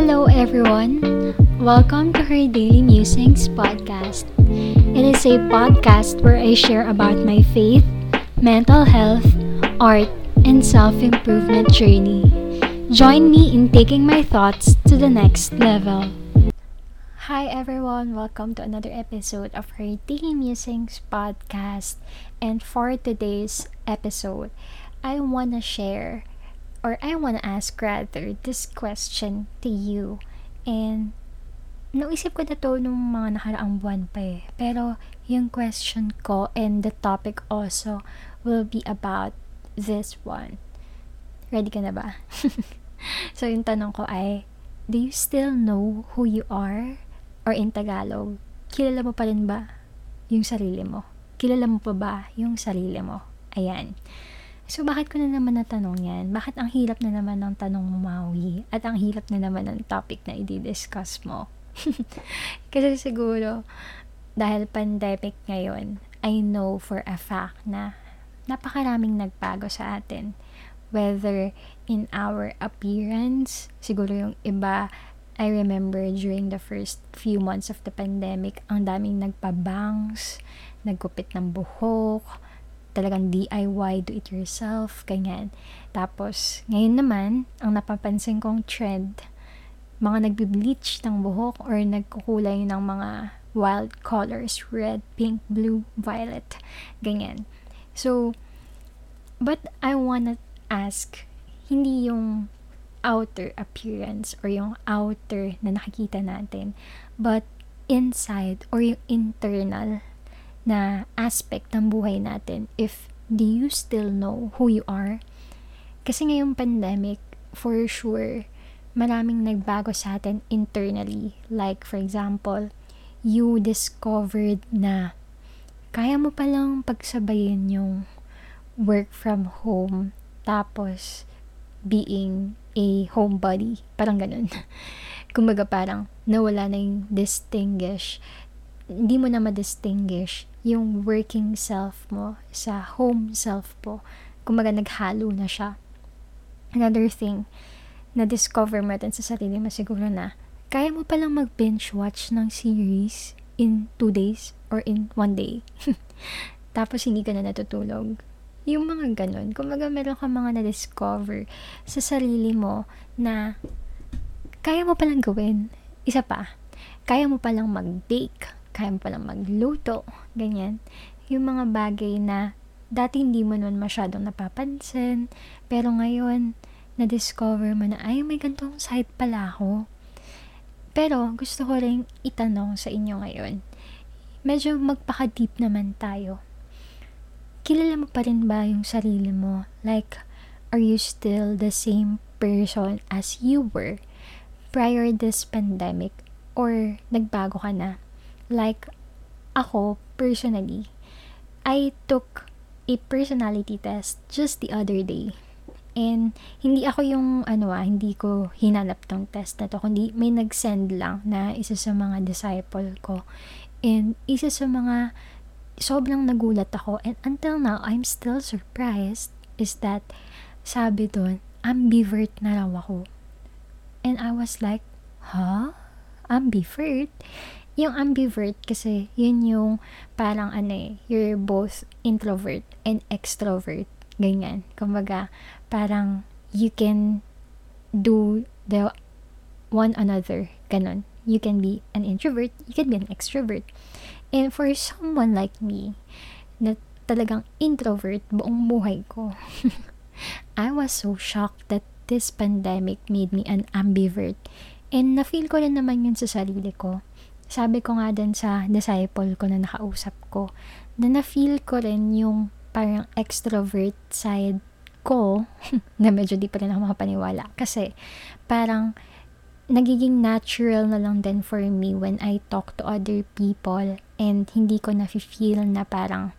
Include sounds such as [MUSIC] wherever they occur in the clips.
Hello, everyone. Welcome to her Daily Musings podcast. It is a podcast where I share about my faith, mental health, art, and self improvement journey. Join me in taking my thoughts to the next level. Hi, everyone. Welcome to another episode of her Daily Musings podcast. And for today's episode, I want to share or I want to ask rather this question to you. And naisip ko na to nung mga nakaraang buwan pa eh. Pero yung question ko and the topic also will be about this one. Ready ka na ba? [LAUGHS] so yung tanong ko ay, do you still know who you are? Or in Tagalog, kilala mo pa rin ba yung sarili mo? Kilala mo pa ba yung sarili mo? Ayan. So, bakit ko na naman natanong yan? Bakit ang hirap na naman ng tanong mo, Maui? At ang hirap na naman ng topic na i-discuss mo? [LAUGHS] Kasi siguro, dahil pandemic ngayon, I know for a fact na napakaraming nagbago sa atin. Whether in our appearance, siguro yung iba, I remember during the first few months of the pandemic, ang daming nagpabangs, nagkupit ng buhok, talagang DIY, do it yourself, ganyan. Tapos, ngayon naman, ang napapansin kong trend, mga nagbi-bleach ng buhok or nagkukulay ng mga wild colors, red, pink, blue, violet, ganyan. So, but I wanna ask, hindi yung outer appearance or yung outer na nakikita natin, but inside or yung internal na aspect ng buhay natin if do you still know who you are? Kasi ngayong pandemic, for sure, maraming nagbago sa atin internally. Like, for example, you discovered na kaya mo palang pagsabayin yung work from home tapos being a homebody. Parang ganun. [LAUGHS] Kumbaga parang nawala na yung distinguish. Hindi mo na ma-distinguish yung working self mo sa home self po. Kumaga naghalo na siya. Another thing, na-discover mo din sa sarili mo siguro na kaya mo palang mag-binge watch ng series in two days or in one day. [LAUGHS] Tapos hindi ka na natutulog. Yung mga ganun. Kumaga meron ka mga na-discover sa sarili mo na kaya mo palang gawin. Isa pa, kaya mo palang mag-bake kaya mo palang magluto, ganyan. Yung mga bagay na dati hindi mo nun masyadong napapansin, pero ngayon, na-discover mo na, ay, may gantong side pala ako. Pero, gusto ko rin itanong sa inyo ngayon, medyo magpaka-deep naman tayo. Kilala mo pa rin ba yung sarili mo? Like, are you still the same person as you were prior this pandemic? Or nagbago ka na? Like, ako, personally, I took a personality test just the other day. And, hindi ako yung, ano ah, hindi ko hinanap tong test na to, kundi may nag-send lang na isa sa mga disciple ko. And, isa sa mga, sobrang nagulat ako. And until now, I'm still surprised is that, sabi doon, ambivert na raw ako. And I was like, huh? Ambivert? Yung ambivert kasi, yun yung parang ano eh, you're both introvert and extrovert. Ganyan. Kumbaga, parang you can do the one another. Ganon. You can be an introvert, you can be an extrovert. And for someone like me, na talagang introvert buong buhay ko, [LAUGHS] I was so shocked that this pandemic made me an ambivert. And na-feel ko rin naman yun sa sarili ko sabi ko nga din sa disciple ko na nakausap ko, na na-feel ko rin yung parang extrovert side ko, [LAUGHS] na medyo di pa rin ako makapaniwala. Kasi, parang, nagiging natural na lang din for me when I talk to other people and hindi ko na-feel na parang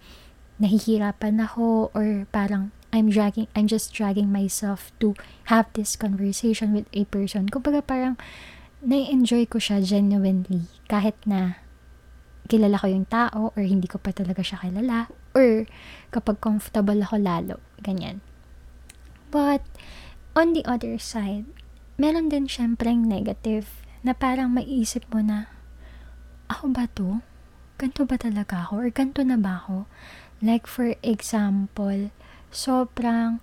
nahihirapan ako or parang I'm dragging, I'm just dragging myself to have this conversation with a person. Kumbaga parang, na-enjoy ko siya genuinely kahit na kilala ko yung tao or hindi ko pa talaga siya kilala or kapag comfortable ako lalo, ganyan. But, on the other side, meron din syempreng negative na parang maiisip mo na, ako ba to? Ganto ba talaga ako? Or ganto na ba ako? Like for example, sobrang,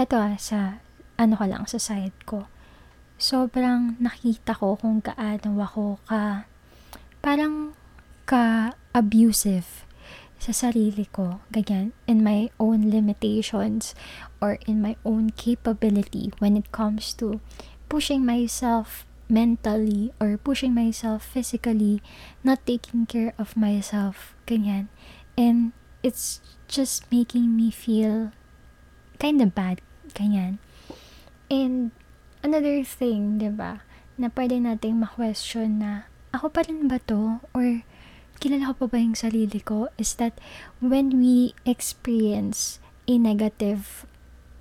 eto ah, sa, ano ka lang, sa side ko, sobrang nakita ko kung gaano ako ka, parang ka-abusive sa sarili ko, ganyan, in my own limitations or in my own capability when it comes to pushing myself mentally or pushing myself physically, not taking care of myself, ganyan. And it's just making me feel kind of bad, ganyan. And another thing, di ba, na pwede nating ma-question na, ako pa rin ba to? Or kilala ko pa ba yung sarili ko? Is that when we experience a negative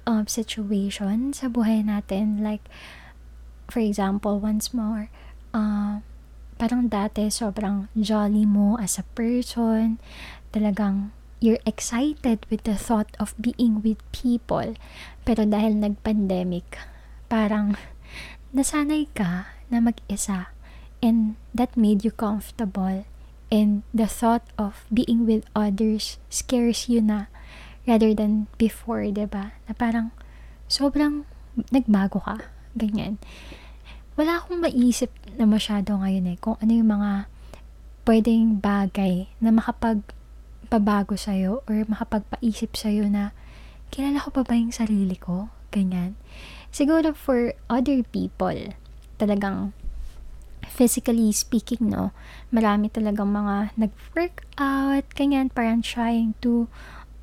um, situation sa buhay natin, like, for example, once more, uh, parang dati sobrang jolly mo as a person, talagang you're excited with the thought of being with people. Pero dahil nag-pandemic, parang nasanay ka na mag-isa and that made you comfortable and the thought of being with others scares you na rather than before, ba? Na parang sobrang nagbago ka, ganyan wala akong maisip na masyado ngayon eh kung ano yung mga pwedeng bagay na makapagpabago sa'yo or makapagpaisip sa'yo na kilala ko pa ba yung sarili ko? Ganyan. Siguro for other people, talagang physically speaking, no, marami talagang mga nag-work out, ganyan, parang trying to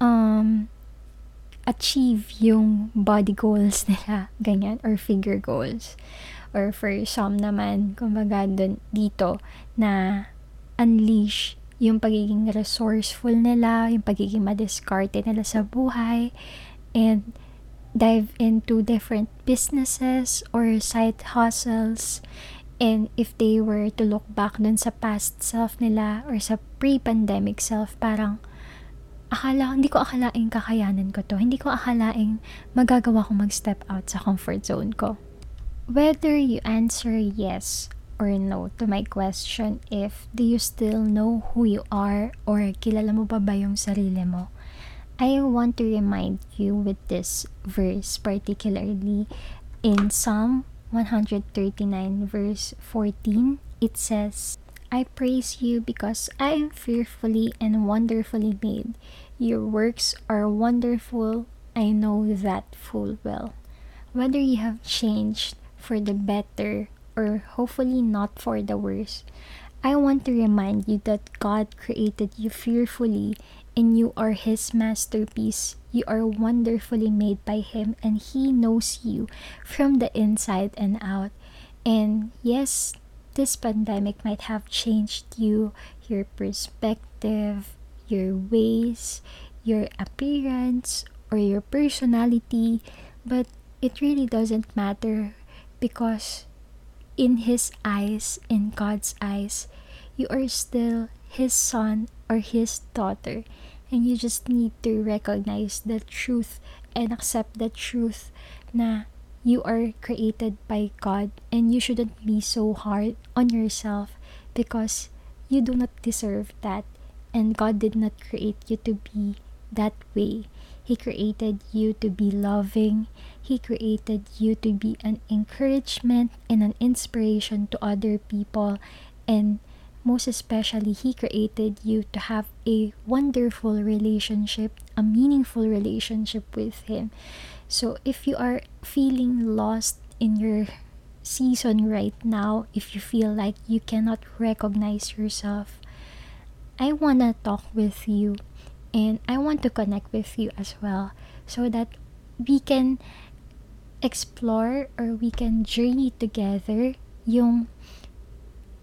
um, achieve yung body goals [LAUGHS] nila, ganyan, or figure goals. Or for some naman, kumbaga dun, dito, na unleash yung pagiging resourceful nila, yung pagiging madiskarte nila sa buhay, and dive into different businesses or side hustles. And if they were to look back dun sa past self nila or sa pre-pandemic self, parang akala, hindi ko akalaing kakayanan ko to. Hindi ko akalaing magagawa ko mag-step out sa comfort zone ko. Whether you answer yes or no to my question if do you still know who you are or kilala mo ba ba yung sarili mo, I want to remind you with this verse particularly in Psalm 139 verse 14 it says I praise you because I am fearfully and wonderfully made. Your works are wonderful. I know that full well. Whether you have changed for the better or hopefully not for the worse. I want to remind you that God created you fearfully and you are His masterpiece. You are wonderfully made by Him and He knows you from the inside and out. And yes, this pandemic might have changed you, your perspective, your ways, your appearance, or your personality, but it really doesn't matter because in His eyes, in God's eyes, you are still His son or His daughter, and you just need to recognize the truth and accept the truth na you are created by God and you shouldn't be so hard on yourself because you do not deserve that and God did not create you to be that way. He created you to be loving. He created you to be an encouragement and an inspiration to other people. And most especially, He created you to have a wonderful relationship, a meaningful relationship with Him. So if you are feeling lost in your season right now, if you feel like you cannot recognize yourself, I want to talk with you and I want to connect with you as well so that we can explore or we can journey together yung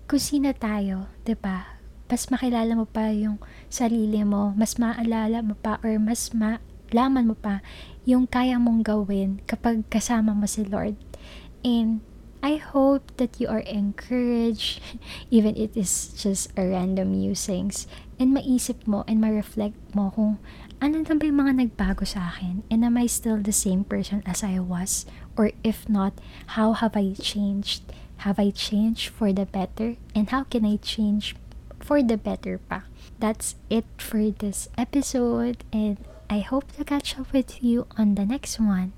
kusina tayo, 'di ba? Mas makilala mo pa yung sarili mo, mas maalala mo pa or mas malaman mo pa yung kaya mong gawin kapag kasama mo si Lord. And I hope that you are encouraged, [LAUGHS] even it is just a random musings, and maisip mo and ma-reflect mo kung ano na ba yung mga nagbago sa akin, and am I still the same person as I was, or if not, how have I changed? Have I changed for the better? And how can I change for the better pa? That's it for this episode, and I hope to catch up with you on the next one.